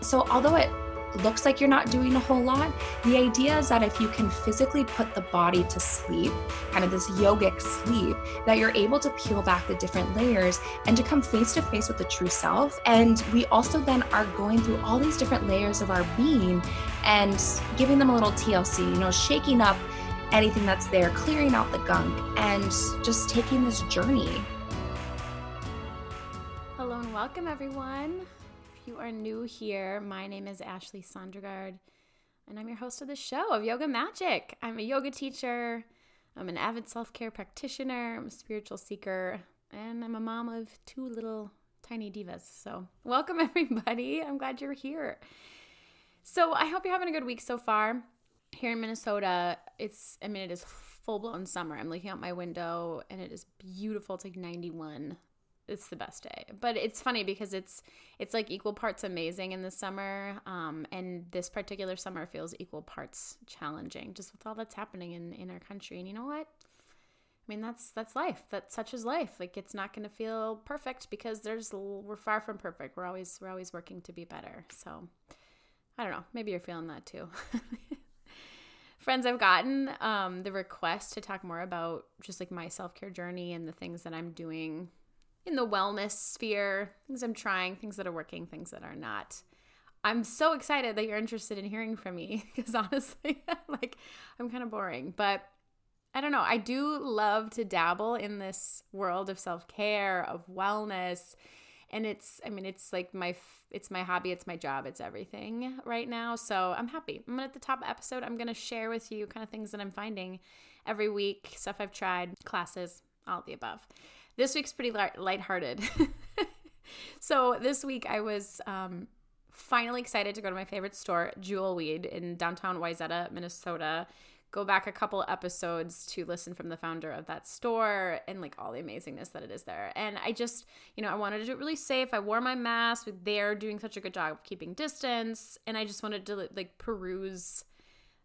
So, although it looks like you're not doing a whole lot, the idea is that if you can physically put the body to sleep, kind of this yogic sleep, that you're able to peel back the different layers and to come face to face with the true self. And we also then are going through all these different layers of our being and giving them a little TLC, you know, shaking up anything that's there, clearing out the gunk, and just taking this journey. Hello and welcome, everyone. You are new here, my name is Ashley Sondergaard, and I'm your host of the show of Yoga Magic. I'm a yoga teacher, I'm an avid self care practitioner, I'm a spiritual seeker, and I'm a mom of two little tiny divas. So, welcome, everybody. I'm glad you're here. So, I hope you're having a good week so far here in Minnesota, it's I mean it is full blown summer. I'm looking out my window and it is beautiful. It's like 91. It's the best day. But it's funny because it's it's like equal parts amazing in the summer. Um, and this particular summer feels equal parts challenging just with all that's happening in, in our country. And you know what? I mean that's that's life. That's such is life. Like it's not going to feel perfect because there's we're far from perfect. We're always we're always working to be better. So I don't know. Maybe you're feeling that too. friends I've gotten um, the request to talk more about just like my self care journey and the things that I'm doing in the wellness sphere, things I'm trying, things that are working, things that are not. I'm so excited that you're interested in hearing from me because honestly, like I'm kind of boring, but I don't know. I do love to dabble in this world of self care, of wellness, and it's i mean it's like my it's my hobby it's my job it's everything right now so i'm happy i'm at the top episode i'm gonna share with you kind of things that i'm finding every week stuff i've tried classes all the above this week's pretty light- lighthearted so this week i was um, finally excited to go to my favorite store jewel weed in downtown wayzata minnesota go back a couple episodes to listen from the founder of that store and like all the amazingness that it is there. And I just, you know, I wanted to do it really safe. I wore my mask. They're doing such a good job of keeping distance. And I just wanted to like peruse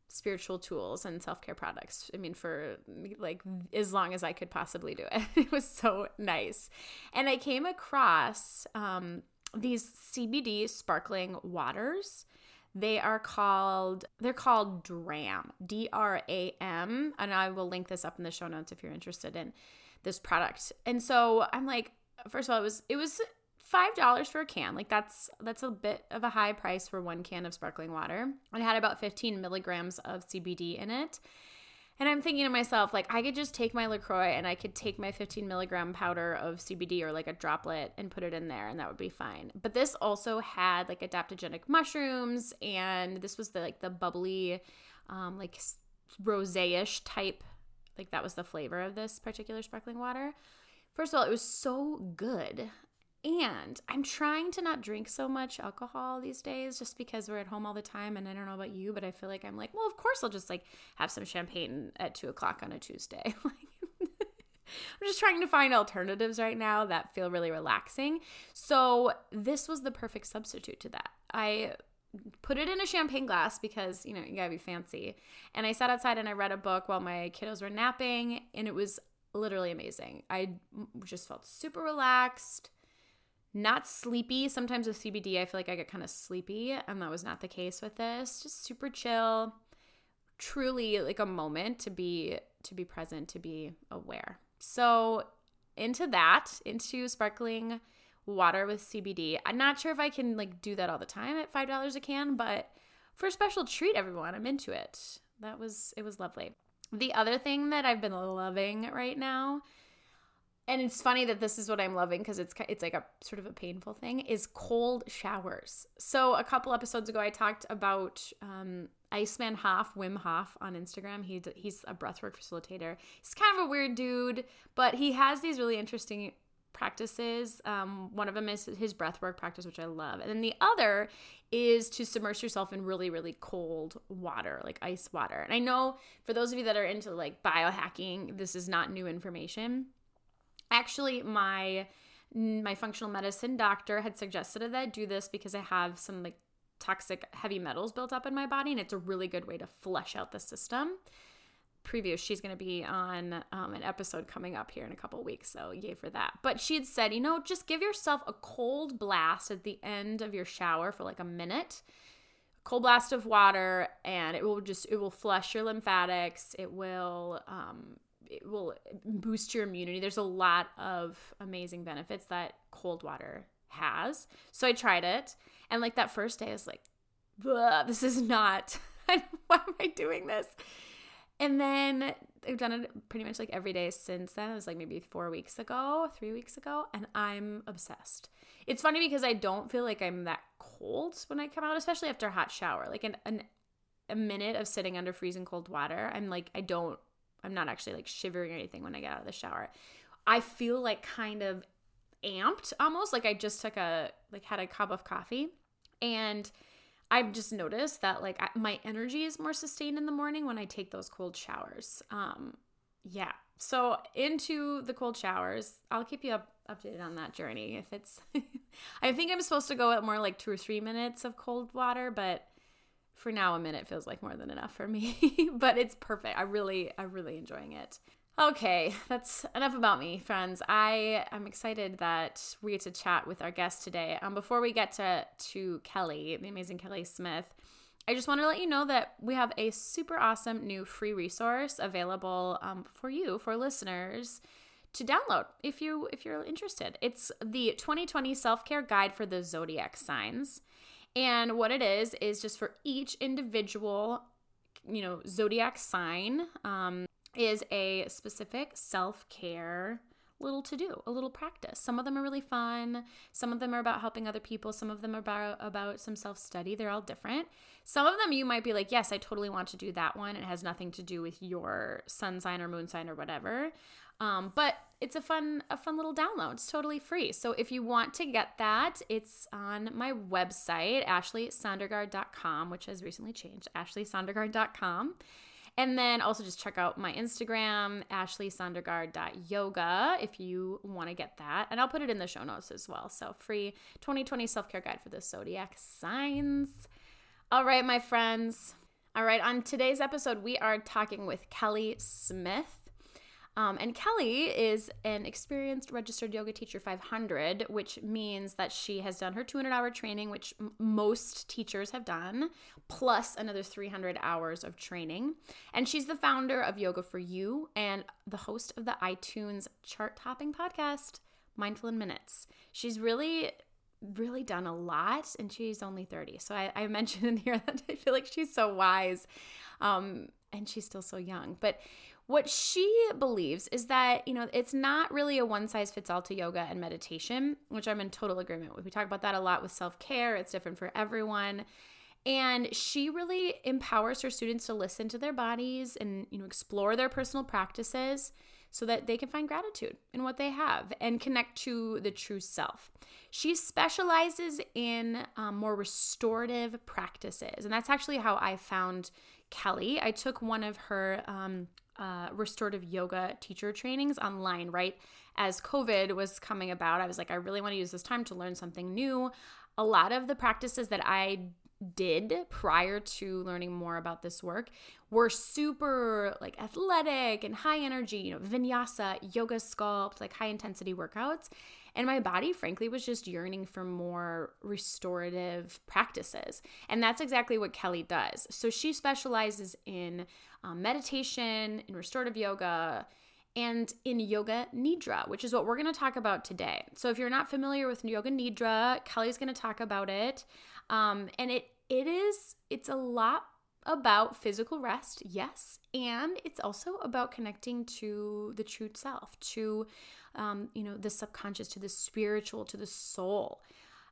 spiritual tools and self-care products. I mean, for like as long as I could possibly do it. it was so nice. And I came across um, these CBD sparkling waters they are called they're called Dram, D R A M, and I will link this up in the show notes if you're interested in this product. And so I'm like, first of all, it was it was five dollars for a can. Like that's that's a bit of a high price for one can of sparkling water. It had about 15 milligrams of CBD in it. And I'm thinking to myself, like, I could just take my LaCroix and I could take my 15 milligram powder of CBD or like a droplet and put it in there and that would be fine. But this also had like adaptogenic mushrooms and this was the like the bubbly, um, like ish type. Like, that was the flavor of this particular sparkling water. First of all, it was so good. And I'm trying to not drink so much alcohol these days just because we're at home all the time. And I don't know about you, but I feel like I'm like, well, of course I'll just like have some champagne at two o'clock on a Tuesday. I'm just trying to find alternatives right now that feel really relaxing. So this was the perfect substitute to that. I put it in a champagne glass because, you know, you gotta be fancy. And I sat outside and I read a book while my kiddos were napping, and it was literally amazing. I just felt super relaxed not sleepy. Sometimes with CBD, I feel like I get kind of sleepy, and that was not the case with this. Just super chill, truly like a moment to be to be present, to be aware. So into that, into sparkling water with CBD. I'm not sure if I can like do that all the time at five dollars a can, but for a special treat, everyone, I'm into it. That was it was lovely. The other thing that I've been loving right now and it's funny that this is what I'm loving because it's it's like a sort of a painful thing is cold showers. So a couple episodes ago, I talked about um, Iceman Hof, Wim Hof on Instagram. He he's a breathwork facilitator. He's kind of a weird dude, but he has these really interesting practices. Um, one of them is his breathwork practice, which I love, and then the other is to submerge yourself in really really cold water, like ice water. And I know for those of you that are into like biohacking, this is not new information Actually, my my functional medicine doctor had suggested that I do this because I have some like toxic heavy metals built up in my body and it's a really good way to flush out the system. preview. She's going to be on um, an episode coming up here in a couple weeks. So, yay for that. But she had said, you know, just give yourself a cold blast at the end of your shower for like a minute. Cold blast of water, and it will just, it will flush your lymphatics. It will, um, it will boost your immunity. There's a lot of amazing benefits that cold water has. So I tried it. And like that first day, I was like, this is not, why am I doing this? And then I've done it pretty much like every day since then. It was like maybe four weeks ago, three weeks ago, and I'm obsessed. It's funny because I don't feel like I'm that cold when I come out, especially after a hot shower. Like an, an a minute of sitting under freezing cold water, I'm like, I don't, I'm not actually like shivering or anything when I get out of the shower. I feel like kind of amped almost, like I just took a, like had a cup of coffee and I've just noticed that like I, my energy is more sustained in the morning when I take those cold showers. Um, yeah. So into the cold showers, I'll keep you up, updated on that journey. If it's, I think I'm supposed to go at more like two or three minutes of cold water, but for now, a minute feels like more than enough for me. but it's perfect. I really, I'm really enjoying it. Okay, that's enough about me, friends. I am excited that we get to chat with our guest today. Um, before we get to to Kelly, the amazing Kelly Smith, I just want to let you know that we have a super awesome new free resource available um, for you, for listeners, to download if you if you're interested. It's the 2020 self care guide for the zodiac signs, and what it is is just for each individual, you know, zodiac sign. Um, is a specific self care little to do, a little practice. Some of them are really fun. Some of them are about helping other people. Some of them are about, about some self study. They're all different. Some of them you might be like, yes, I totally want to do that one. It has nothing to do with your sun sign or moon sign or whatever. Um, but it's a fun a fun little download. It's totally free. So if you want to get that, it's on my website, ashleysondergaard.com, which has recently changed, ashleysondergaard.com. And then also just check out my Instagram, ashleysondergaard.yoga, if you want to get that. And I'll put it in the show notes as well. So free 2020 self care guide for the zodiac signs. All right, my friends. All right, on today's episode, we are talking with Kelly Smith. Um, and Kelly is an experienced registered yoga teacher 500, which means that she has done her 200 hour training, which m- most teachers have done, plus another 300 hours of training. And she's the founder of Yoga for You and the host of the iTunes chart topping podcast, Mindful in Minutes. She's really really done a lot and she's only 30 so i, I mentioned in here that i feel like she's so wise um, and she's still so young but what she believes is that, you know, it's not really a one size fits all to yoga and meditation, which I'm in total agreement with. We talk about that a lot with self care, it's different for everyone. And she really empowers her students to listen to their bodies and, you know, explore their personal practices so that they can find gratitude in what they have and connect to the true self. She specializes in um, more restorative practices. And that's actually how I found Kelly. I took one of her um, uh, restorative yoga teacher trainings online, right? As COVID was coming about, I was like, I really want to use this time to learn something new. A lot of the practices that I did prior to learning more about this work were super like athletic and high energy, you know, vinyasa, yoga sculpt, like high intensity workouts. And my body, frankly, was just yearning for more restorative practices. And that's exactly what Kelly does. So she specializes in um, meditation, in restorative yoga, and in yoga nidra, which is what we're going to talk about today. So if you're not familiar with yoga nidra, Kelly's going to talk about it. Um, and it it is it's a lot about physical rest, yes, and it's also about connecting to the true self, to um, you know, the subconscious, to the spiritual, to the soul.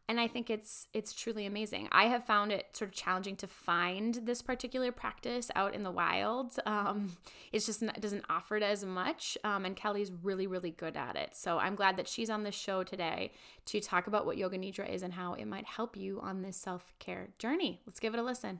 And I think it's it's truly amazing. I have found it sort of challenging to find this particular practice out in the wild. Um, it's just not, doesn't offer it as much, um, and Kelly's really really good at it. So I'm glad that she's on the show today to talk about what Yoga Nidra is and how it might help you on this self care journey. Let's give it a listen.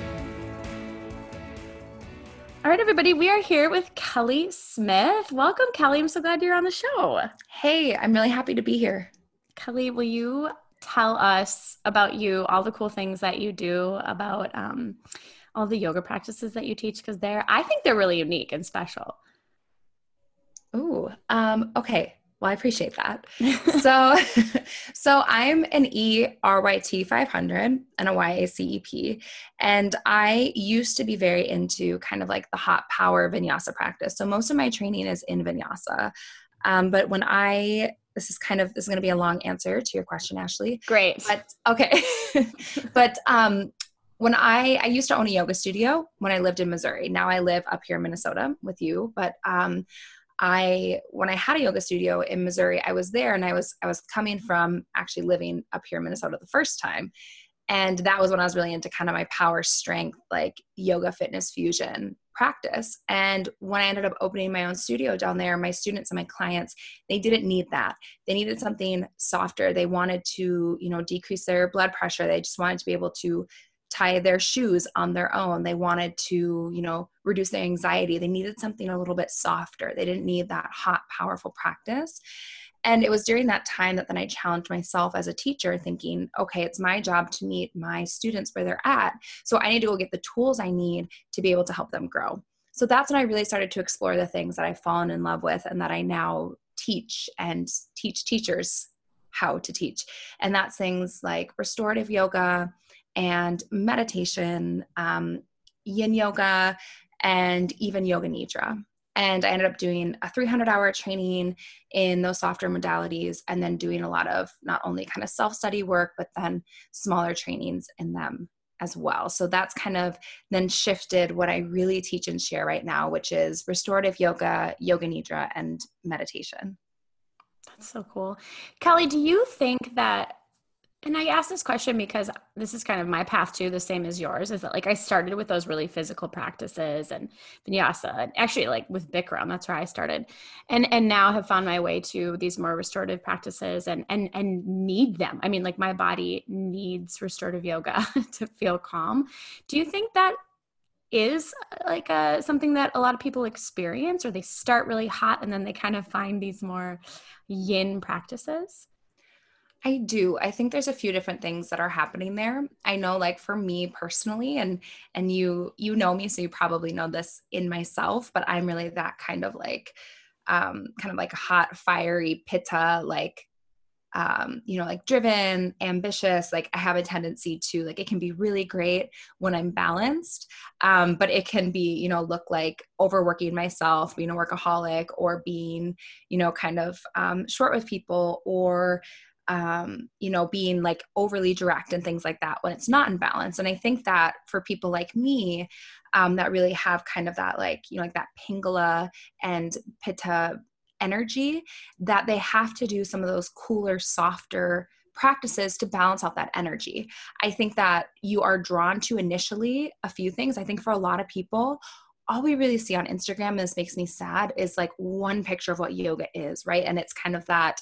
All right, everybody, we are here with Kelly Smith. Welcome, Kelly. I'm so glad you're on the show. Hey, I'm really happy to be here. Kelly, will you tell us about you, all the cool things that you do, about um, all the yoga practices that you teach? Because they're, I think they're really unique and special. Ooh, um, okay. Well, I appreciate that. so, so I'm an ERYT 500 and a YACEP, and I used to be very into kind of like the hot power vinyasa practice. So most of my training is in vinyasa, um, but when I this is kind of this is going to be a long answer to your question, Ashley. Great. But okay, but um, when I I used to own a yoga studio when I lived in Missouri. Now I live up here in Minnesota with you, but um, I when I had a yoga studio in Missouri, I was there and I was I was coming from actually living up here in Minnesota the first time. And that was when I was really into kind of my power strength, like yoga fitness fusion practice. And when I ended up opening my own studio down there, my students and my clients, they didn't need that. They needed something softer. They wanted to, you know, decrease their blood pressure. They just wanted to be able to tie their shoes on their own. They wanted to, you know, reduce their anxiety. They needed something a little bit softer. They didn't need that hot, powerful practice. And it was during that time that then I challenged myself as a teacher, thinking, okay, it's my job to meet my students where they're at. So I need to go get the tools I need to be able to help them grow. So that's when I really started to explore the things that I've fallen in love with and that I now teach and teach teachers how to teach. And that's things like restorative yoga, and meditation, um, yin yoga, and even yoga nidra. And I ended up doing a 300 hour training in those softer modalities and then doing a lot of not only kind of self study work, but then smaller trainings in them as well. So that's kind of then shifted what I really teach and share right now, which is restorative yoga, yoga nidra, and meditation. That's so cool. Kelly, do you think that and I ask this question because this is kind of my path too, the same as yours, is that like I started with those really physical practices and vinyasa, and actually like with Bikram, that's where I started. And and now have found my way to these more restorative practices and and and need them. I mean, like my body needs restorative yoga to feel calm. Do you think that is uh, like a something that a lot of people experience or they start really hot and then they kind of find these more yin practices? I do. I think there's a few different things that are happening there. I know like for me personally and and you you know me so you probably know this in myself, but I'm really that kind of like um kind of like hot fiery pitta like um you know like driven ambitious like i have a tendency to like it can be really great when i'm balanced um but it can be you know look like overworking myself being a workaholic or being you know kind of um short with people or um, you know, being like overly direct and things like that when it's not in balance. And I think that for people like me, um, that really have kind of that like, you know, like that Pingala and Pitta energy, that they have to do some of those cooler, softer practices to balance out that energy. I think that you are drawn to initially a few things. I think for a lot of people, all we really see on Instagram, and this makes me sad, is like one picture of what yoga is, right? And it's kind of that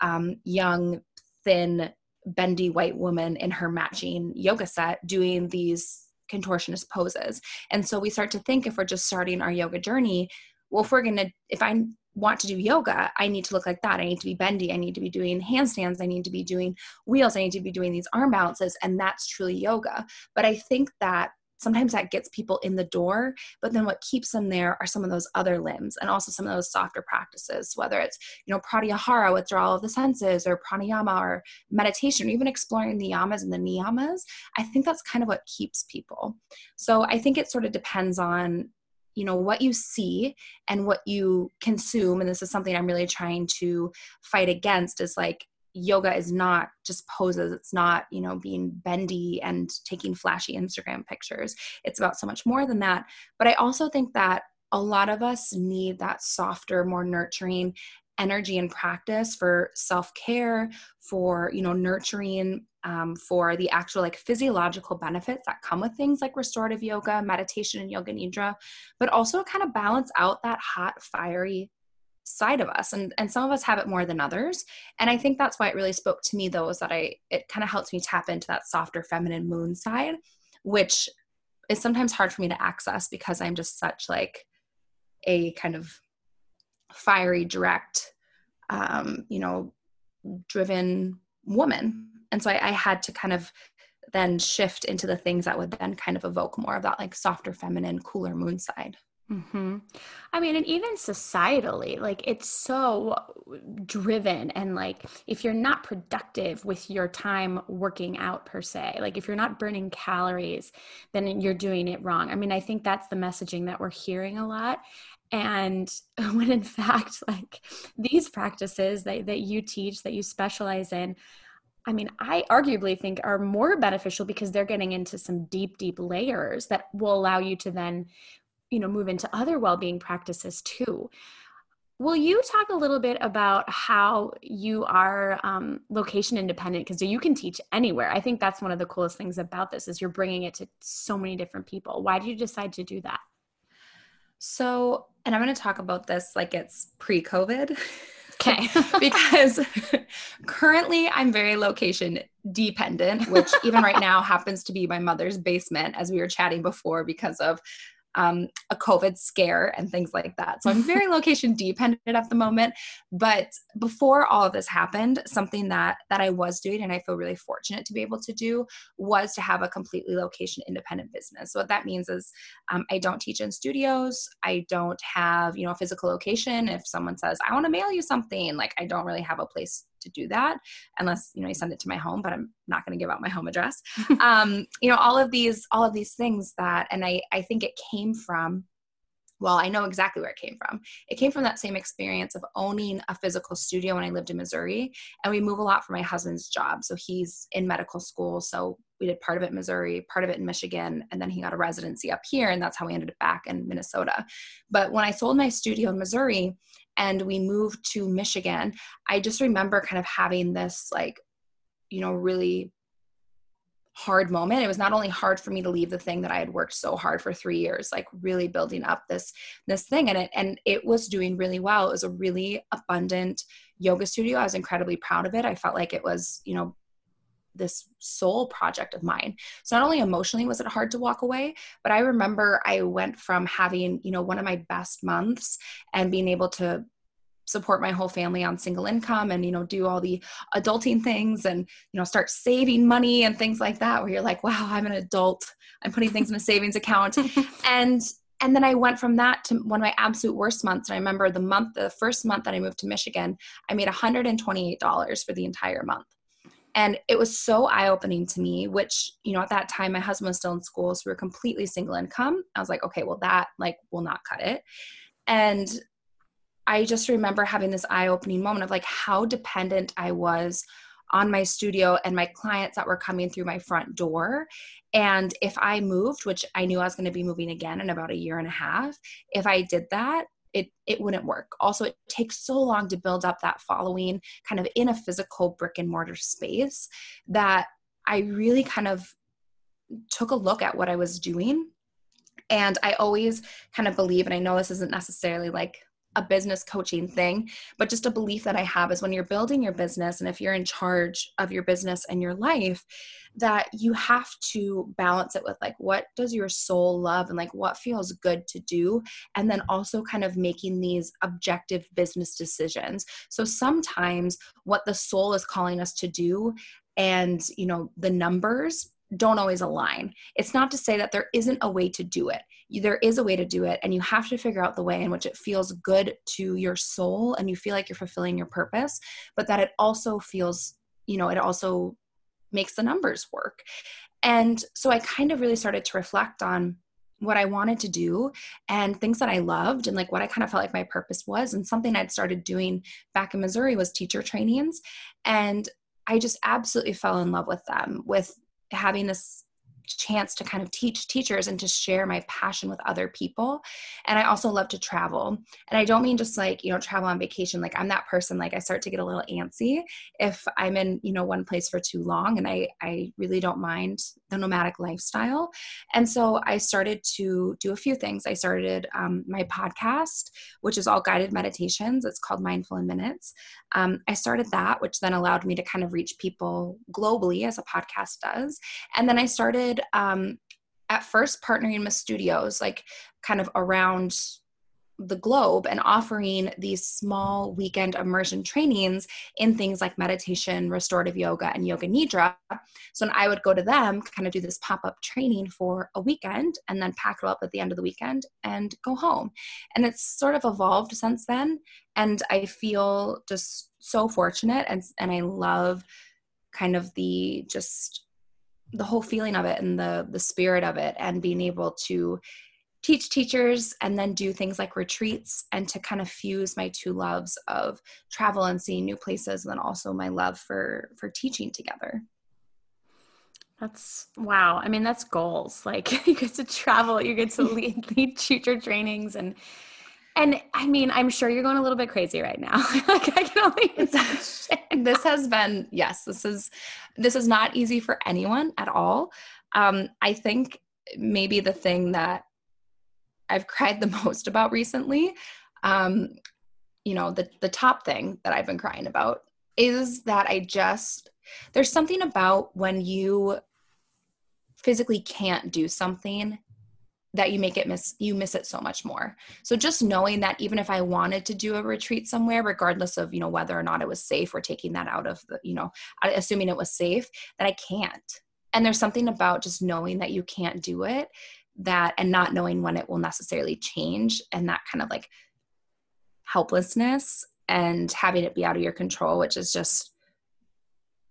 um, young thin, bendy white woman in her matching yoga set doing these contortionist poses. And so we start to think if we're just starting our yoga journey, well, if we're going to, if I want to do yoga, I need to look like that. I need to be bendy. I need to be doing handstands. I need to be doing wheels. I need to be doing these arm balances. And that's truly yoga. But I think that sometimes that gets people in the door but then what keeps them there are some of those other limbs and also some of those softer practices whether it's you know pratyahara withdrawal of the senses or pranayama or meditation or even exploring the yamas and the niyamas i think that's kind of what keeps people. So i think it sort of depends on you know what you see and what you consume and this is something i'm really trying to fight against is like yoga is not just poses it's not you know being bendy and taking flashy instagram pictures. It's about so much more than that. But i also think that a lot of us need that softer more nurturing energy and practice for self-care for you know nurturing um, for the actual like physiological benefits that come with things like restorative yoga meditation and yoga nidra but also kind of balance out that hot fiery side of us and and some of us have it more than others. And i think that's why it really spoke to me though is that i it kind of helps me tap into that softer feminine moon side which is sometimes hard for me to access because i'm just such like a kind of fiery direct um you know driven woman. And so I, I had to kind of then shift into the things that would then kind of evoke more of that like softer feminine cooler moon side Mm-hmm. I mean, and even societally, like it's so driven. And like, if you're not productive with your time working out, per se, like if you're not burning calories, then you're doing it wrong. I mean, I think that's the messaging that we're hearing a lot. And when in fact, like these practices that, that you teach, that you specialize in, I mean, I arguably think are more beneficial because they're getting into some deep, deep layers that will allow you to then you know move into other well-being practices too. Will you talk a little bit about how you are um, location independent? Because you can teach anywhere. I think that's one of the coolest things about this is you're bringing it to so many different people. Why did you decide to do that? So and i'm going to talk about this like it's pre-covid. Okay. Because currently i'm very location dependent which even right now happens to be my mother's basement as we were chatting before because of um, a COVID scare and things like that. So I'm very location dependent at the moment. But before all of this happened, something that that I was doing and I feel really fortunate to be able to do was to have a completely location independent business. So what that means is um, I don't teach in studios. I don't have you know a physical location. If someone says I want to mail you something, like I don't really have a place to do that unless you know you send it to my home but i'm not going to give out my home address um, you know all of these all of these things that and i i think it came from well, I know exactly where it came from. It came from that same experience of owning a physical studio when I lived in Missouri. And we move a lot for my husband's job. So he's in medical school. So we did part of it in Missouri, part of it in Michigan, and then he got a residency up here. And that's how we ended up back in Minnesota. But when I sold my studio in Missouri, and we moved to Michigan, I just remember kind of having this like, you know, really hard moment. It was not only hard for me to leave the thing that I had worked so hard for 3 years, like really building up this this thing and it and it was doing really well. It was a really abundant yoga studio. I was incredibly proud of it. I felt like it was, you know, this soul project of mine. So not only emotionally was it hard to walk away, but I remember I went from having, you know, one of my best months and being able to support my whole family on single income and you know do all the adulting things and you know start saving money and things like that where you're like wow i'm an adult i'm putting things in a savings account and and then I went from that to one of my absolute worst months. And I remember the month, the first month that I moved to Michigan, I made $128 for the entire month and it was so eye-opening to me which you know at that time my husband was still in school so we were completely single income. I was like okay well that like will not cut it. And i just remember having this eye-opening moment of like how dependent i was on my studio and my clients that were coming through my front door. And if i moved which i knew i was going to be moving again in about a year and a half if i did that it it wouldn't work. Also it takes so long to build up that following kind of in a physical brick and mortar space that i really kind of took a look at what i was doing. And i always kind of believe and i know this isn't necessarily like a business coaching thing, but just a belief that I have is when you're building your business and if you're in charge of your business and your life, that you have to balance it with like what does your soul love and like what feels good to do and then also kind of making these objective business decisions. So sometimes what the soul is calling us to do and you know the numbers don't always align. It's not to say that there isn't a way to do it. There is a way to do it, and you have to figure out the way in which it feels good to your soul and you feel like you're fulfilling your purpose, but that it also feels, you know, it also makes the numbers work. And so I kind of really started to reflect on what I wanted to do and things that I loved and like what I kind of felt like my purpose was. And something I'd started doing back in Missouri was teacher trainings. And I just absolutely fell in love with them, with having this chance to kind of teach teachers and to share my passion with other people. And I also love to travel. And I don't mean just like, you know, travel on vacation. Like I'm that person, like I start to get a little antsy if I'm in, you know, one place for too long. And I, I really don't mind the nomadic lifestyle. And so I started to do a few things. I started um, my podcast, which is all guided meditations. It's called Mindful in Minutes. Um, I started that, which then allowed me to kind of reach people globally as a podcast does. And then I started um, at first partnering with studios, like kind of around the globe and offering these small weekend immersion trainings in things like meditation, restorative yoga, and yoga nidra. So I would go to them, kind of do this pop up training for a weekend, and then pack it up at the end of the weekend and go home. And it's sort of evolved since then. And I feel just so fortunate and, and I love kind of the just the whole feeling of it and the the spirit of it and being able to teach teachers and then do things like retreats and to kind of fuse my two loves of travel and seeing new places and then also my love for for teaching together. That's wow. I mean that's goals. Like you get to travel you get to lead, lead teacher trainings and and I mean, I'm sure you're going a little bit crazy right now. like I can only this has been yes, this is this is not easy for anyone at all. Um, I think maybe the thing that I've cried the most about recently, um, you know, the the top thing that I've been crying about is that I just there's something about when you physically can't do something that you make it miss you miss it so much more. So just knowing that even if i wanted to do a retreat somewhere regardless of you know whether or not it was safe or taking that out of the you know assuming it was safe that i can't. And there's something about just knowing that you can't do it that and not knowing when it will necessarily change and that kind of like helplessness and having it be out of your control which is just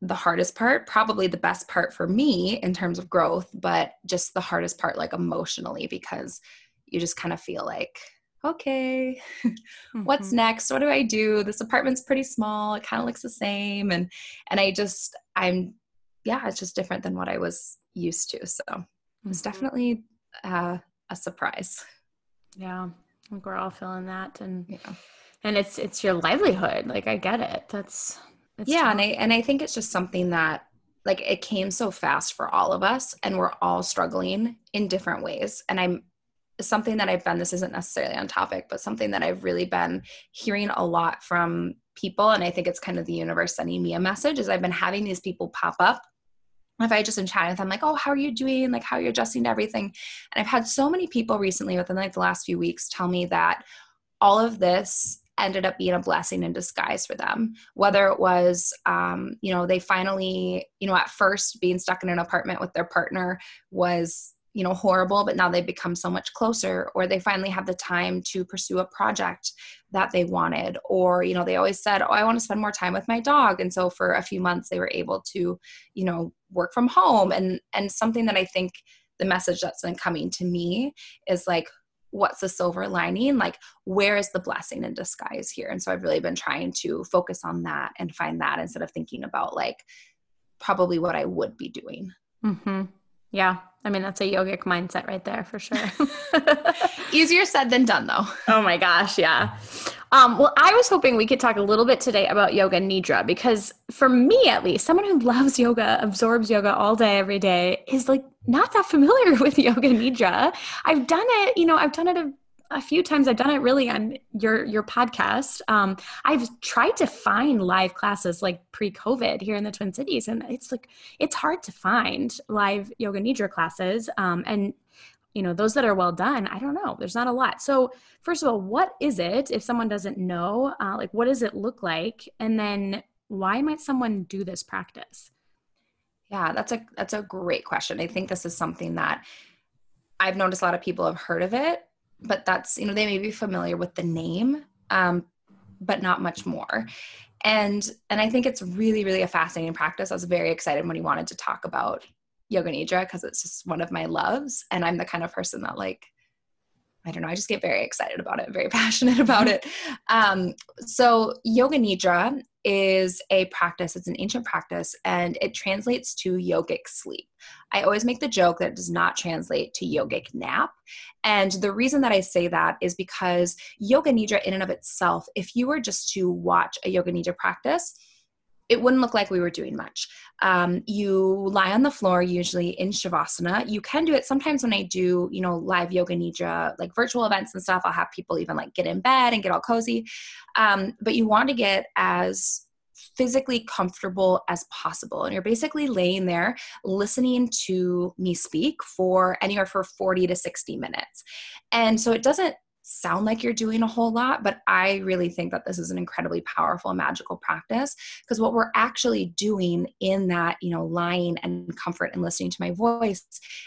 the hardest part, probably the best part for me in terms of growth, but just the hardest part, like emotionally, because you just kind of feel like, okay, mm-hmm. what's next? What do I do? This apartment's pretty small. It kind of looks the same. And, and I just, I'm, yeah, it's just different than what I was used to. So mm-hmm. it's definitely uh, a surprise. Yeah. I think we're all feeling that. And, yeah. and it's, it's your livelihood. Like I get it. That's, it's yeah, tough. and I and I think it's just something that like it came so fast for all of us and we're all struggling in different ways. And I'm something that I've been this isn't necessarily on topic, but something that I've really been hearing a lot from people and I think it's kind of the universe sending me a message is I've been having these people pop up if I just am chatting with them, like, oh, how are you doing? Like, how are you adjusting to everything? And I've had so many people recently within like the last few weeks tell me that all of this ended up being a blessing in disguise for them. Whether it was um, you know they finally you know at first being stuck in an apartment with their partner was you know horrible but now they've become so much closer or they finally have the time to pursue a project that they wanted or you know they always said oh i want to spend more time with my dog. And so for a few months they were able to you know work from home. And and something that i think the message that's been coming to me is like what's the silver lining? Like where is the blessing in disguise here? And so i've really been trying to focus on that and find that instead of thinking about like probably what i would be doing. Mm-hmm. yeah. I mean that's a yogic mindset right there for sure. Easier said than done though. Oh my gosh yeah um, well, I was hoping we could talk a little bit today about yoga nidra because for me, at least, someone who loves yoga, absorbs yoga all day, every day, is like not that familiar with yoga nidra. I've done it, you know, I've done it a, a few times. I've done it really on your your podcast. Um, I've tried to find live classes like pre-COVID here in the Twin Cities, and it's like it's hard to find live yoga nidra classes. Um, and you know those that are well done i don't know there's not a lot so first of all what is it if someone doesn't know uh, like what does it look like and then why might someone do this practice Yeah, that's a that's a great question. I think this is something that I've noticed a lot of people have heard of it, but that's you know they may be familiar with the name, um, but not much more. And and I think it's really really a fascinating practice. I was very excited when he wanted to talk about yoga nidra because it's just one of my loves, and I'm the kind of person that like I don't know, I just get very excited about it, very passionate about it. Um, so, Yoga Nidra is a practice, it's an ancient practice, and it translates to yogic sleep. I always make the joke that it does not translate to yogic nap. And the reason that I say that is because Yoga Nidra, in and of itself, if you were just to watch a Yoga Nidra practice, it wouldn't look like we were doing much. Um, you lie on the floor, usually in Shavasana. You can do it sometimes when I do, you know, live yoga nidra, like virtual events and stuff. I'll have people even like get in bed and get all cozy. Um, but you want to get as physically comfortable as possible. And you're basically laying there listening to me speak for anywhere for 40 to 60 minutes. And so it doesn't sound like you're doing a whole lot, but I really think that this is an incredibly powerful magical practice because what we're actually doing in that, you know, lying and comfort and listening to my voice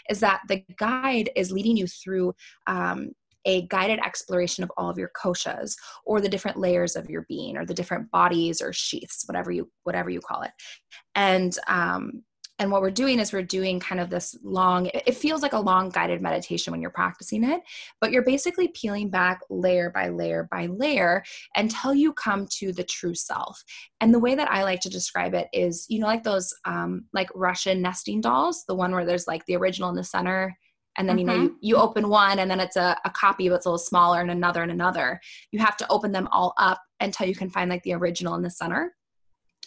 is that the guide is leading you through um, a guided exploration of all of your koshas or the different layers of your being or the different bodies or sheaths whatever you whatever you call it. And um, and what we're doing is we're doing kind of this long, it feels like a long guided meditation when you're practicing it, but you're basically peeling back layer by layer by layer until you come to the true self. And the way that I like to describe it is, you know, like those um, like Russian nesting dolls, the one where there's like the original in the center and then you know you, mm-hmm. you open one and then it's a, a copy but it's a little smaller and another and another you have to open them all up until you can find like the original in the center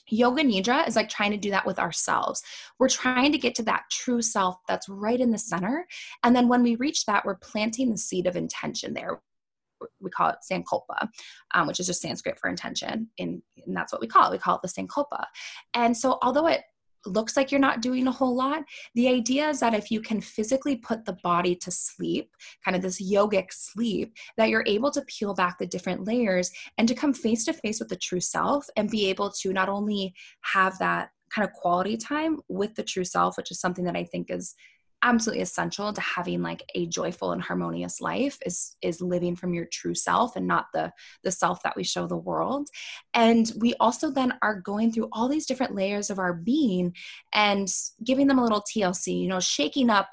Yoga Nidra is like trying to do that with ourselves. We're trying to get to that true self that's right in the center. And then when we reach that, we're planting the seed of intention there. We call it Sankalpa, um, which is just Sanskrit for intention. And, and that's what we call it. We call it the Sankalpa. And so, although it looks like you're not doing a whole lot. The idea is that if you can physically put the body to sleep, kind of this yogic sleep, that you're able to peel back the different layers and to come face to face with the true self and be able to not only have that kind of quality time with the true self, which is something that I think is absolutely essential to having like a joyful and harmonious life is is living from your true self and not the the self that we show the world. And we also then are going through all these different layers of our being and giving them a little TLC you know shaking up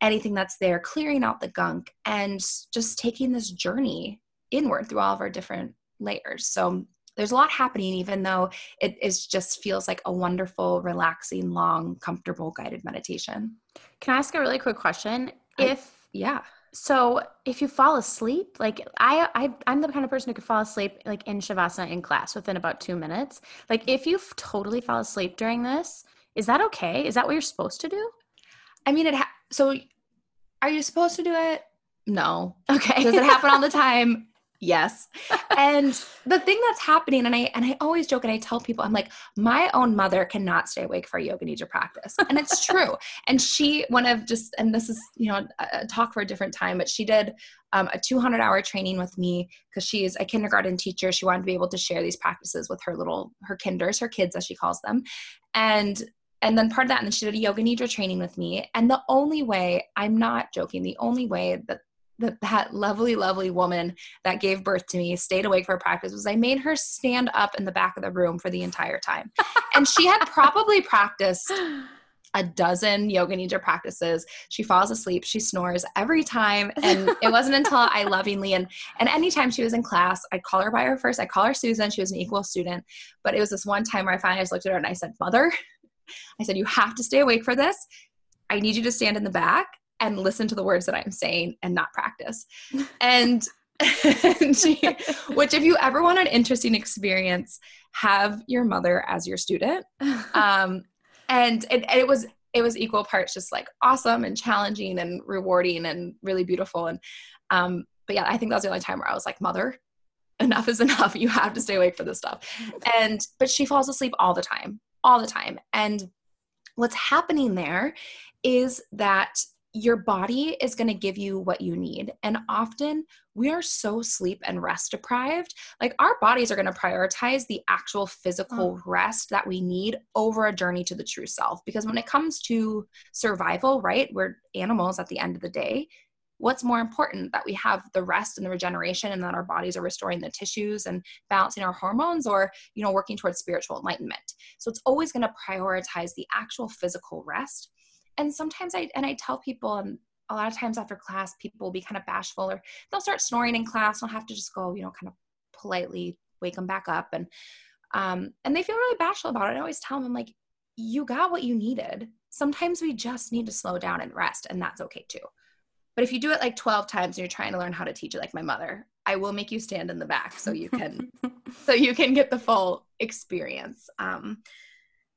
anything that's there clearing out the gunk and just taking this journey inward through all of our different layers. So there's a lot happening even though it is just feels like a wonderful relaxing long comfortable guided meditation. Can i ask a really quick question? I, if yeah. so if you fall asleep like I, I i'm the kind of person who could fall asleep like in shavasana in class within about two minutes. Like if you totally fall asleep during this is that okay? Is that what you're supposed to do? I mean it ha- so are you supposed to do it? No. Okay. Does it happen all the time yes. And the thing that's happening and i and i always joke and i tell people i'm like my own mother cannot stay awake for a yoga nidra practice. And it's true. And she one of just and this is you know a, talk for a different time but she did um, a 200 hour training with me because she's a kindergarten teacher. She wanted to be able to share these practices with her little her kinders her kids as she calls them. And and then part of that and then she did a yoga nidra training with me. And the only way i'm not joking the only way that that that lovely lovely woman that gave birth to me stayed awake for practice was i made her stand up in the back of the room for the entire time. And she had probably practiced a dozen yoga nidra practices. She falls asleep she snores every time and it wasn't until i lovingly and and anytime she was in class I'd call her by her first i call her susan she was an equal student. But it was this one time where i finally just looked at her and i said mother i said you have to stay awake for this. I need you to stand in the back and listen to the words that I'm saying and not practice. and, and she, which if you ever want an interesting experience, have your mother as your student. Um, and it, it was it was equal parts just like awesome and challenging and rewarding and really beautiful. And um, but yeah, I think that was the only time where I was like, mother, enough is enough. You have to stay awake for this stuff. And but she falls asleep all the time, all the time. And what's happening there is that your body is going to give you what you need. And often we are so sleep and rest deprived. Like our bodies are going to prioritize the actual physical oh. rest that we need over a journey to the true self. Because when it comes to survival, right, we're animals at the end of the day. What's more important that we have the rest and the regeneration and that our bodies are restoring the tissues and balancing our hormones or, you know, working towards spiritual enlightenment. So it's always going to prioritize the actual physical rest and sometimes I and I tell people and a lot of times after class people will be kind of bashful or they'll start snoring in class and I'll have to just go, you know, kind of politely wake them back up and um and they feel really bashful about it. I always tell them like you got what you needed. Sometimes we just need to slow down and rest and that's okay too. But if you do it like 12 times and you're trying to learn how to teach it like my mother, I will make you stand in the back so you can so you can get the full experience. Um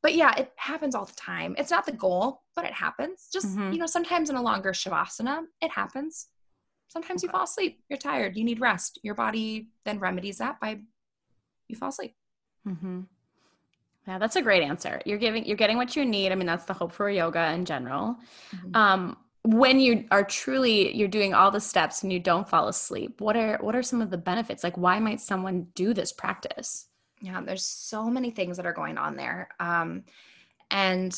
but yeah, it happens all the time. It's not the goal, but it happens. Just, mm-hmm. you know, sometimes in a longer Shavasana, it happens. Sometimes okay. you fall asleep. You're tired. You need rest. Your body then remedies that by you fall asleep. Mm-hmm. Yeah, that's a great answer. You're giving, you're getting what you need. I mean, that's the hope for yoga in general. Mm-hmm. Um, when you are truly you're doing all the steps and you don't fall asleep what are what are some of the benefits like why might someone do this practice yeah, there's so many things that are going on there. Um, and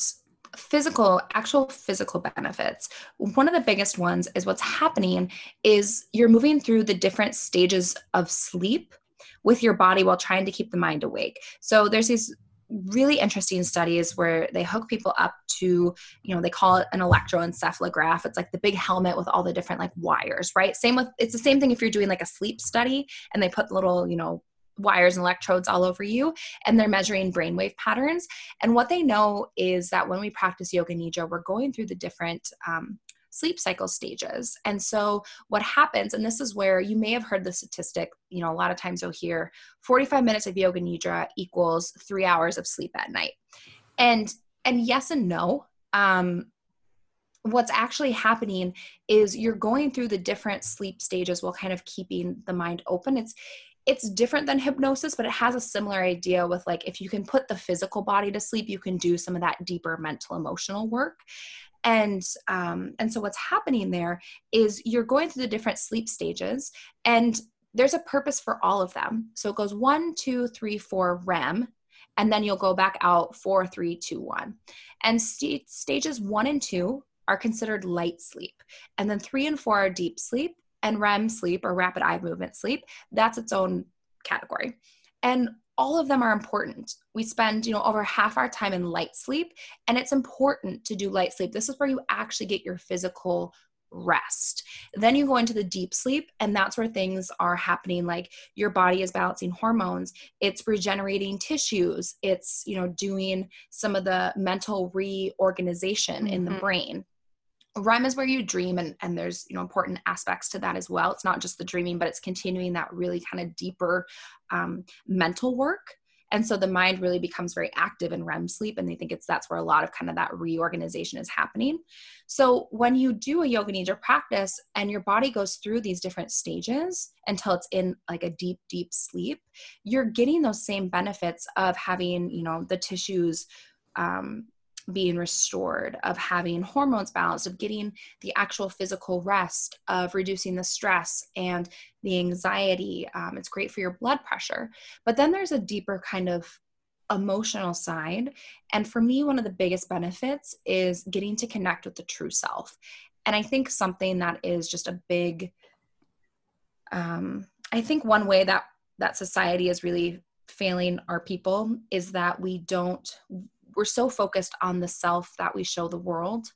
physical actual physical benefits. One of the biggest ones is what's happening is you're moving through the different stages of sleep with your body while trying to keep the mind awake. So there's these really interesting studies where they hook people up to you know they call it an electroencephalograph. It's like the big helmet with all the different like wires right? Same with it's the same thing if you're doing like a sleep study and they put little you know wires and electrodes all over you and they're measuring brainwave patterns. And what they know is that when we practice yoga nidra we're going through the different um, sleep cycle stages. And so what happens and this is where you may have heard the statistic you know a lot of times you'll hear 45 minutes of yoga nidra equals three hours of sleep at night. And and yes and no. Um, what's actually happening is you're going through the different sleep stages while kind of keeping the mind open. It's it's different than hypnosis but it has a similar idea with like if you can put the physical body to sleep you can do some of that deeper mental emotional work. And um, and so what's happening there is you're going through the different sleep stages and there's a purpose for all of them. So it goes one two three four rem and then you'll go back out four three two one. And st- stages one and two are considered light sleep and then three and four are deep sleep and REM sleep or rapid eye movement sleep, that's its own category. And all of them are important. We spend, you know, over half our time in light sleep, and it's important to do light sleep. This is where you actually get your physical rest. Then you go into the deep sleep, and that's where things are happening like your body is balancing hormones, it's regenerating tissues, it's, you know, doing some of the mental reorganization mm-hmm. in the mm-hmm. brain. REM is where you dream and, and there's you know important aspects to that as well. It's not just the dreaming, but it's continuing that really kind of deeper um, mental work. And so the mind really becomes very active in REM sleep, and they think it's that's where a lot of kind of that reorganization is happening. So when you do a yoga nidra practice and your body goes through these different stages until it's in like a deep, deep sleep, you're getting those same benefits of having you know the tissues um, being restored, of having hormones balanced, of getting the actual physical rest, of reducing the stress and the anxiety. Um, it's great for your blood pressure. But then there's a deeper kind of emotional side. And for me, one of the biggest benefits is getting to connect with the true self. And I think something that is just a big, um, I think one way that that society is really failing our people is that we don't we're so focused on the self that we show the world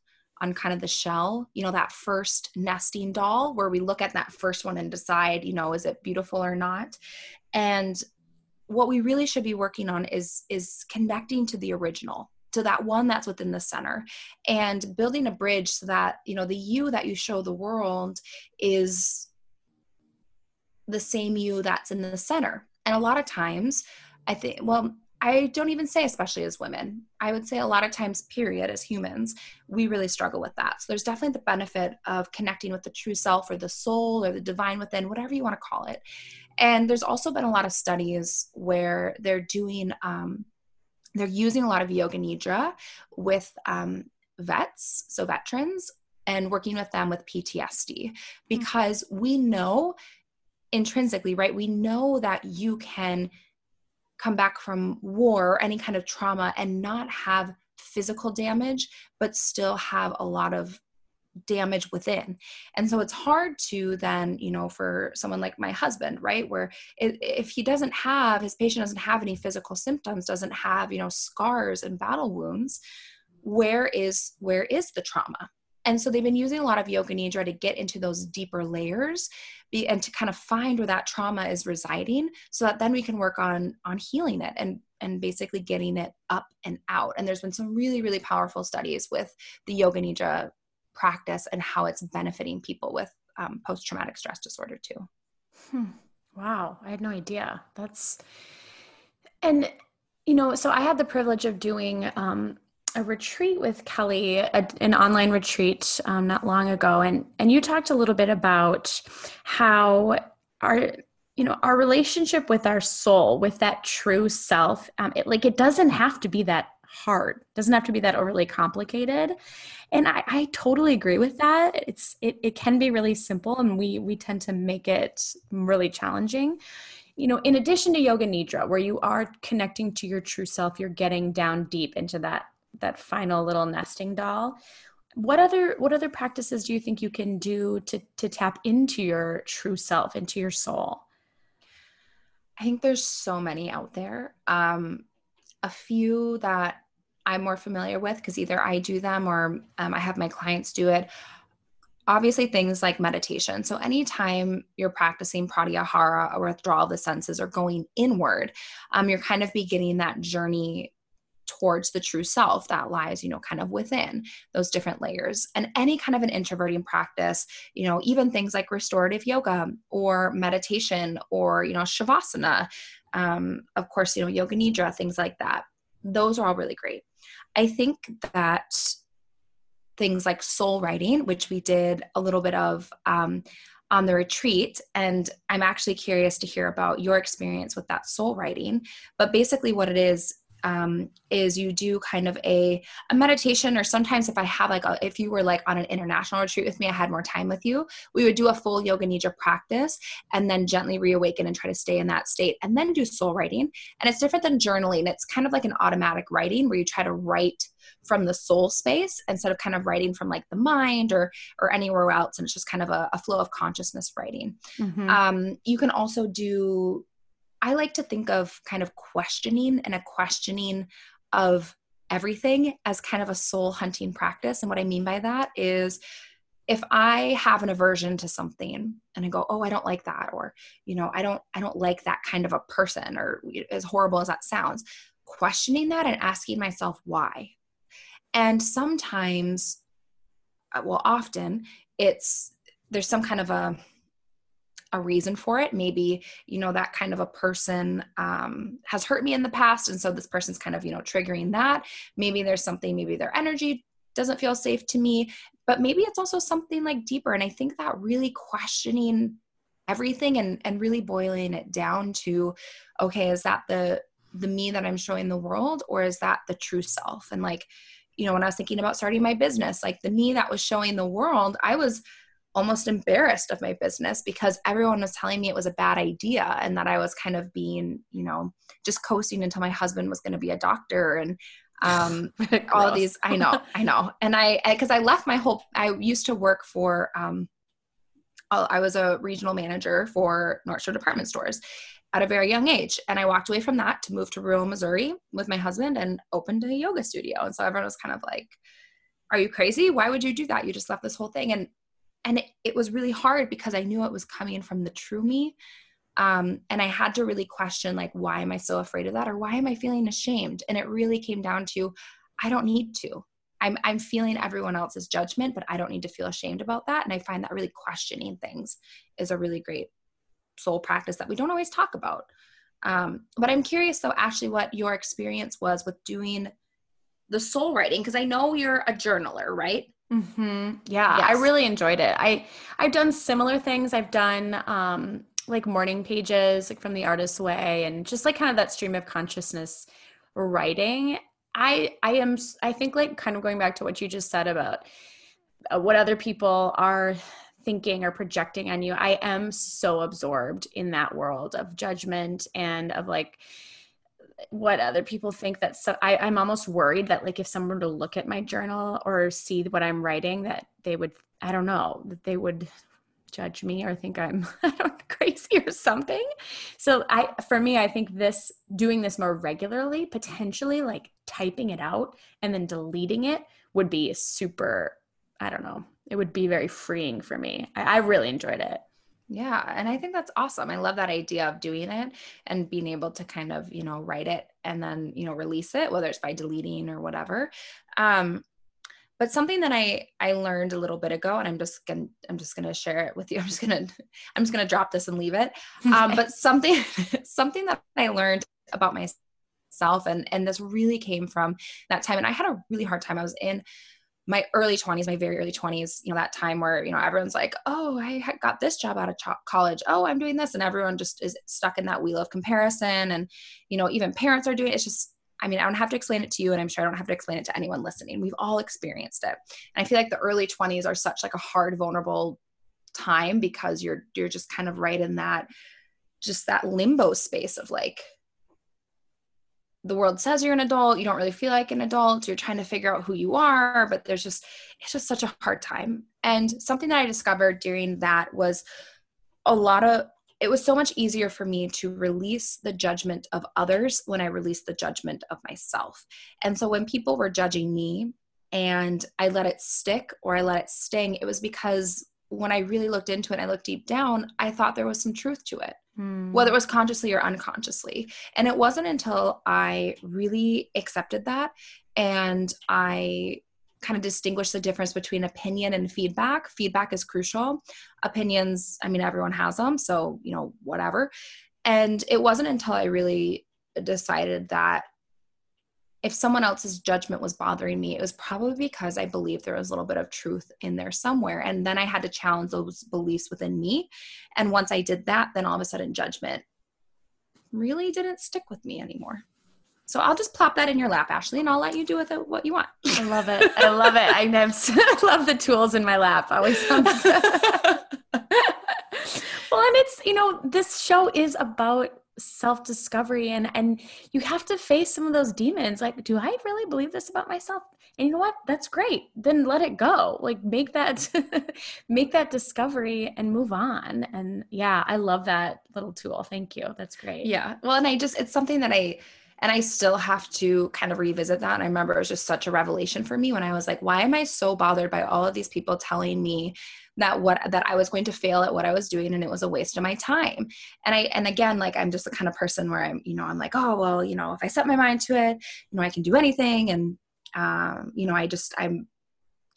on kind of the shell you know that first nesting doll where we look at that first one and decide you know is it beautiful or not? And what we really should be working on is is connecting to the original to that one that's within the center and building a bridge so that you know the you that you show the world is the same you that's in the center. And a lot of times i think well I don't even say, especially as women. I would say a lot of times, period, as humans, we really struggle with that. So there's definitely the benefit of connecting with the true self or the soul or the divine within, whatever you want to call it. And there's also been a lot of studies where they're doing, um, they're using a lot of yoga nidra with um, vets, so veterans, and working with them with PTSD because mm-hmm. we know intrinsically, right? We know that you can come back from war or any kind of trauma and not have physical damage, but still have a lot of damage within. And so it's hard to then, you know, for someone like my husband, right, where if he doesn't have, his patient doesn't have any physical symptoms, doesn't have, you know, scars and battle wounds, where is where is the trauma? And so they've been using a lot of yoga nidra to get into those deeper layers be, and to kind of find where that trauma is residing so that then we can work on on healing it and and basically getting it up and out. And there's been some really, really powerful studies with the yoga nidra practice and how it's benefiting people with um, post traumatic stress disorder too. Hmm. Wow, I had no idea. That's and you know, so I had the privilege of doing um, a retreat with Kelly, a, an online retreat um, not long ago, and and you talked a little bit about how our you know our relationship with our soul, with that true self, um, it like it doesn't have to be that hard. It doesn't have to be that overly complicated. And I, I totally agree with that. It's it, it can be really simple and we we tend to make it really challenging. You know in addition to yoga nidra where you are connecting to your true self you're getting down deep into that that final little nesting doll what other what other practices do you think you can do to to tap into your true self into your soul i think there's so many out there um a few that I'm more familiar with because either I do them or um, I have my clients do it. Obviously, things like meditation. So, anytime you're practicing pratyahara or withdrawal of the senses or going inward, um, you're kind of beginning that journey towards the true self that lies you know kind of within those different layers and any kind of an introverting practice you know even things like restorative yoga or meditation or you know shavasana um, of course you know yoga nidra things like that those are all really great I think that things like soul writing, which we did a little bit of um, on the retreat, and I'm actually curious to hear about your experience with that soul writing. But basically, what it is um, is you do kind of a, a meditation or sometimes if i have like a, if you were like on an international retreat with me i had more time with you we would do a full yoga nidra practice and then gently reawaken and try to stay in that state and then do soul writing. And it's different than journaling. It's kind of like an automatic writing where you try to write from the soul space instead of kind of writing from like the mind or or anywhere else. And it's just kind of a, a flow of consciousness writing. Mm-hmm. um, you can also do I like to think of kind of questioning and a questioning of everything as kind of a soul hunting practice. And what I mean by that is if I have an aversion to something and I go, "Oh, I don't like that," or you know, I don't I don't like that kind of a person or as horrible as that sounds, questioning that and asking myself why. And sometimes uh, well, often it's there's some kind of a a reason for it. Maybe, you know, that kind of a person um, has hurt me in the past. And so this person's kind of, you know, triggering that. Maybe there's something, maybe their energy doesn't feel safe to me, but maybe it's also something like deeper. And I think that really questioning everything and, and really boiling it down to, okay, is that the, the me that I'm showing the world or is that the true self? And like, you know, when I was thinking about starting my business, like the me that was showing the world, I was almost embarrassed of my business because everyone was telling me it was a bad idea and that I was kind of being, you know, just coasting until my husband was going to be a doctor and um all these I know, I know. And I cuz I left my whole I used to work for um I was a regional manager for Nordstrom department stores at a very young age. And I walked away from that to move to rural Missouri with my husband and opened a yoga studio. And so everyone was kind of like, Are you crazy? Why would you do that? You just left this whole thing. And and it, it was really hard because i knew it was coming from the true me. Um, and i had to really question like why am i so afraid of that? Or why am i feeling ashamed? And it really came down to i don't need to. I'm, I'm feeling everyone else's judgment but i don't need to feel ashamed about that. And i find that really questioning things is a really great soul practice that we don't always talk about. Um, but i'm curious though ashley what your experience was with doing the soul writing because i know you're a journaler right Mm-hmm. Yeah, yes. I really enjoyed it. I I've done similar things. I've done um, like morning pages, like from the Artist's Way, and just like kind of that stream of consciousness writing. I I am I think like kind of going back to what you just said about uh, what other people are thinking or projecting on you. I am so absorbed in that world of judgment and of like what other people think that so I, i'm almost worried that like if someone were to look at my journal or see what i'm writing that they would i don't know that they would judge me or think i'm crazy or something. So i for me i think this doing this more regularly potentially like typing it out and then deleting it would be super i don't know it would be very freeing for me. I, I really enjoyed it yeah. And I think that's awesome. I love that idea of doing it and being able to kind of, you know, write it and then, you know, release it, whether it's by deleting or whatever. Um, but something that I I learned a little bit ago, and I'm just gonna I'm just gonna share it with you. I'm just gonna I'm just gonna drop this and leave it. Um, but something something that I learned about myself, and and this really came from that time, and I had a really hard time. I was in my early 20s my very early 20s you know that time where you know everyone's like oh i got this job out of college. Oh i'm doing this. And everyone just is stuck in that wheel of comparison. And you know even parents are doing it it's just i mean i don't have to explain it to you and i'm sure i don't have to explain it to anyone listening. We've all experienced it. And i feel like the early 20s are such like a hard vulnerable time because you're you're just kind of right in that just that limbo space of like the world says you're an adult, you don't really feel like an adult, you're trying to figure out who you are, but there's just, it's just such a hard time. And something that I discovered during that was a lot of, it was so much easier for me to release the judgment of others when I released the judgment of myself. And so when people were judging me and I let it stick or I let it sting, it was because when I really looked into it, and I looked deep down, I thought there was some truth to it, hmm. whether it was consciously or unconsciously. And it wasn't until I really accepted that and I kind of distinguished the difference between opinion and feedback. Feedback is crucial. Opinions, I mean, everyone has them, so, you know, whatever. And it wasn't until I really decided that if someone else's judgment was bothering me, it was probably because I believed there was a little bit of truth in there somewhere. And then I had to challenge those beliefs within me. And once I did that, then all of a sudden judgment really didn't stick with me anymore. So I'll just plop that in your lap, Ashley, and I'll let you do with it what you want. I love it. I love it. I, I love the tools in my lap. Always sounds well, and it's, you know, this show is about self-discovery and and you have to face some of those demons like do i really believe this about myself? And you know what? That's great. Then let it go. Like make that make that discovery and move on. And yeah i love that little tool. Thank you. That's great. Yeah. Well and i just it's something that i and I still have to kind of revisit that. And I remember it was just such a revelation for me when I was like, why am I so bothered by all of these people telling me that what that I was going to fail at what I was doing and it was a waste of my time. And I and again, like I'm just the kind of person where I'm, you know, I'm like, oh well, you know, if I set my mind to it, you know, I can do anything. And um, you know, I just I'm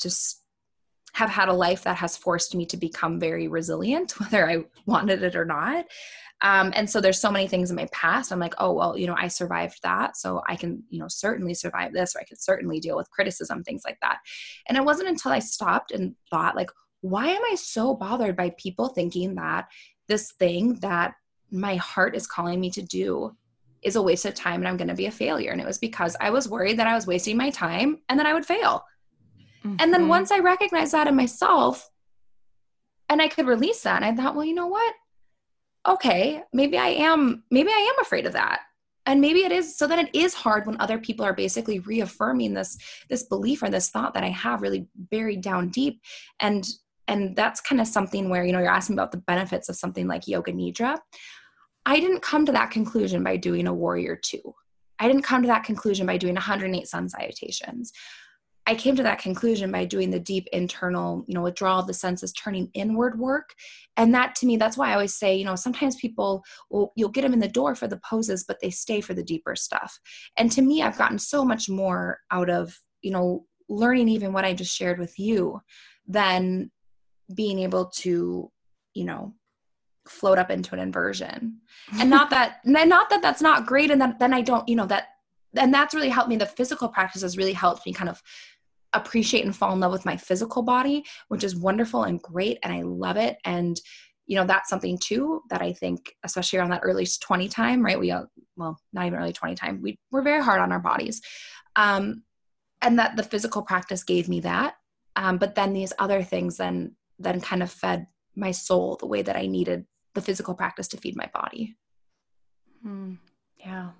just have had a life that has forced me to become very resilient, whether I wanted it or not. Um, and so there's so many things in my past. I'm like, oh well, you know, I survived that, so I can, you know, certainly survive this, or I can certainly deal with criticism, things like that. And it wasn't until I stopped and thought, like, why am I so bothered by people thinking that this thing that my heart is calling me to do is a waste of time and I'm going to be a failure? And it was because I was worried that I was wasting my time and that I would fail. Mm-hmm. And then mm-hmm. once I recognized that in myself and I could release that, and I thought, well, you know what? Okay, maybe I am, maybe I am afraid of that and maybe it is so that it is hard when other people are basically reaffirming this this belief or this thought that i have really buried down deep and and that's kind of something where you know you're asking about the benefits of something like yoga nidra. I didn't come to that conclusion by doing a warrior two. I didn't come to that conclusion by doing 108 sun salutations. I came to that conclusion by doing the deep internal you know withdrawal of the senses turning inward work. And that to me that's why i always say you know sometimes people will you'll get them in the door for the poses but they stay for the deeper stuff. And to me i've gotten so much more out of you know learning even what i just shared with you than being able to you know float up into an inversion. And not that not that that's not great and that then i don't you know that and that's really helped me. The physical practice has really helped me kind of appreciate and fall in love with my physical body which is wonderful and great and i love it. And you know that's something too that i think especially around that early 20 time right? We uh, well not even early 20 time we we're very hard on our bodies. Um and that the physical practice gave me that. Um, but then these other things then then kind of fed my soul the way that I needed the physical practice to feed my body. Hmm. Yeah.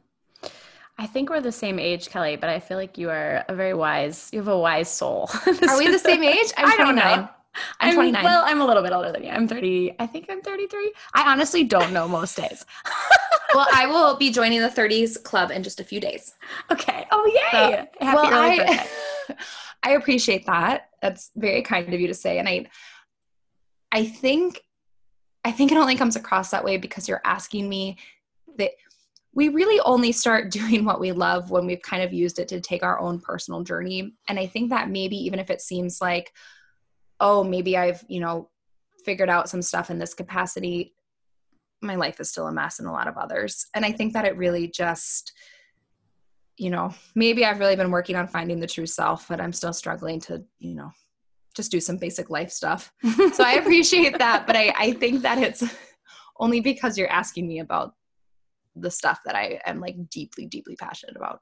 I think we're the same age, Kelly, but I feel like you are a very wise, you have a wise soul. are we the same age? I'm 29. I'm 29. well, I'm a little bit older than you. I'm 30. I think I'm 33. I honestly don't know most days. well, I will be joining the 30s club in just a few days. Okay. Oh, yay. So, Happy well, I. I appreciate that. That's very kind of you to say. And I I think I think it only comes across that way because you're asking me that we really only start doing what we love when we've kind of used it to take our own personal journey. And I think that maybe even if it seems like, oh, maybe I've, you know, figured out some stuff in this capacity, my life is still a mess in a lot of others. And I think that it really just, you know, maybe I've really been working on finding the true self, but I'm still struggling to, you know, just do some basic life stuff. so I appreciate that. But I, I think that it's only because you're asking me about the stuff that I am like deeply, deeply passionate about.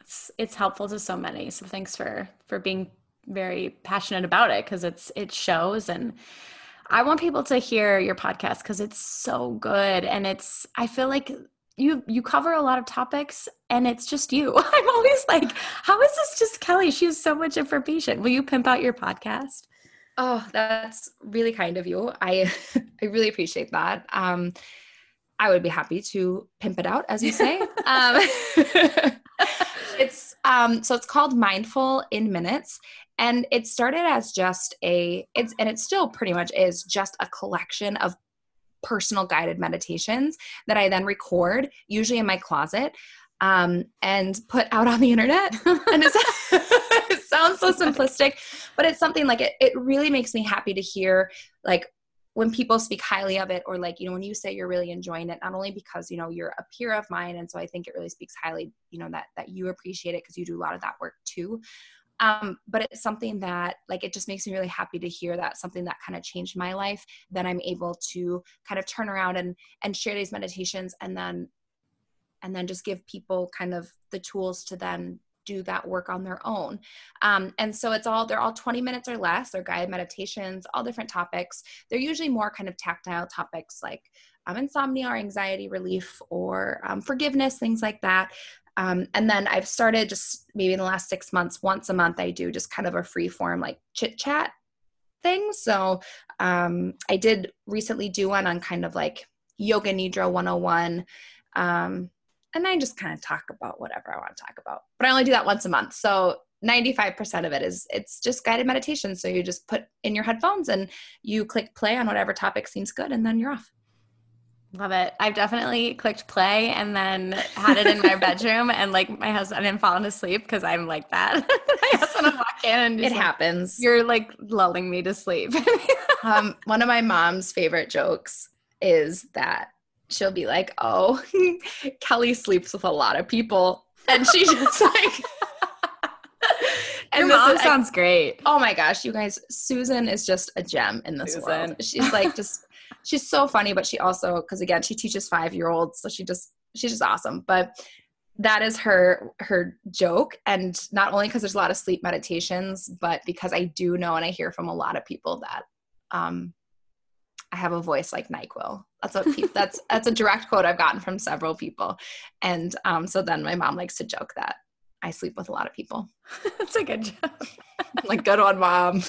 It's, it's helpful to so many. So thanks for, for being very passionate about it because it's, it shows and I want people to hear your podcast because it's so good. And it's, I feel like you you cover a lot of topics and it's just you. I'm always like, how is this just Kelly? She has so much information. Will you pimp out your podcast? Oh, that's really kind of you. I I really appreciate that. Um I would be happy to pimp it out, as you say. um, it's um, so it's called Mindful in Minutes, and it started as just a it's and it still pretty much is just a collection of personal guided meditations that I then record, usually in my closet, um, and put out on the internet. and it sounds so simplistic, but it's something like it, it really makes me happy to hear like when people speak highly of it or like you know when you say you're really enjoying it not only because you know you're a peer of mine and so i think it really speaks highly you know that that you appreciate it because you do a lot of that work too um, but it's something that like it just makes me really happy to hear that something that kind of changed my life then i'm able to kind of turn around and and share these meditations and then and then just give people kind of the tools to then do that work on their own. Um, and so it's all, they're all 20 minutes or less. They're guided meditations, all different topics. They're usually more kind of tactile topics like um, insomnia or anxiety relief or um, forgiveness, things like that. Um, and then I've started just maybe in the last six months, once a month, I do just kind of a free form like chit chat thing. So um, I did recently do one on kind of like Yoga Nidra 101. Um, and I just kind of talk about whatever I want to talk about. But I only do that once a month. So 95% of it is it's just guided meditation. So you just put in your headphones and you click play on whatever topic seems good and then you're off. Love it. I've definitely clicked play and then had it in my bedroom and like my husband and fallen asleep because I'm like that. my husband walk in and it like, happens. You're like lulling me to sleep. um, one of my mom's favorite jokes is that she'll be like, "Oh, Kelly sleeps with a lot of people," and she just like. and Your mom is, sounds I, great. Oh my gosh, you guys! Susan is just a gem in this Susan. world. She's like just she's so funny, but she also, because again, she teaches five year olds, so she just she's just awesome. But that is her her joke, and not only because there's a lot of sleep meditations, but because I do know and I hear from a lot of people that um, I have a voice like Nyquil. That's a pe- that's that's a direct quote I've gotten from several people, and um, so then my mom likes to joke that I sleep with a lot of people. that's a good joke. like good on mom.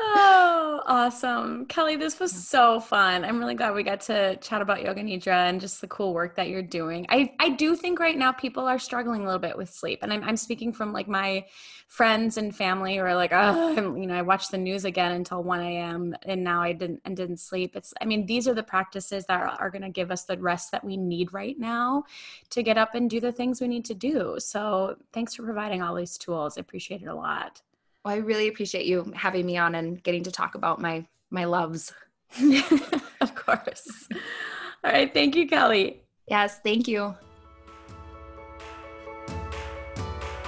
Oh, awesome. Kelly, this was so fun. I'm really glad we got to chat about Yoga Nidra and just the cool work that you're doing. I, I do think right now people are struggling a little bit with sleep. And I'm, I'm speaking from like my friends and family who are like, oh, you know, I watched the news again until 1 a.m. and now I didn't and didn't sleep. It's I mean, these are the practices that are, are gonna give us the rest that we need right now to get up and do the things we need to do. So thanks for providing all these tools. I appreciate it a lot. Well, I really appreciate you having me on and getting to talk about my my loves. of course. All right, thank you, Kelly. Yes, thank you.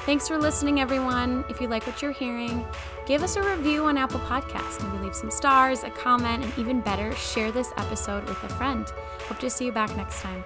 Thanks for listening, everyone. If you like what you're hearing, give us a review on Apple Podcasts. Maybe leave some stars, a comment, and even better, share this episode with a friend. Hope to see you back next time.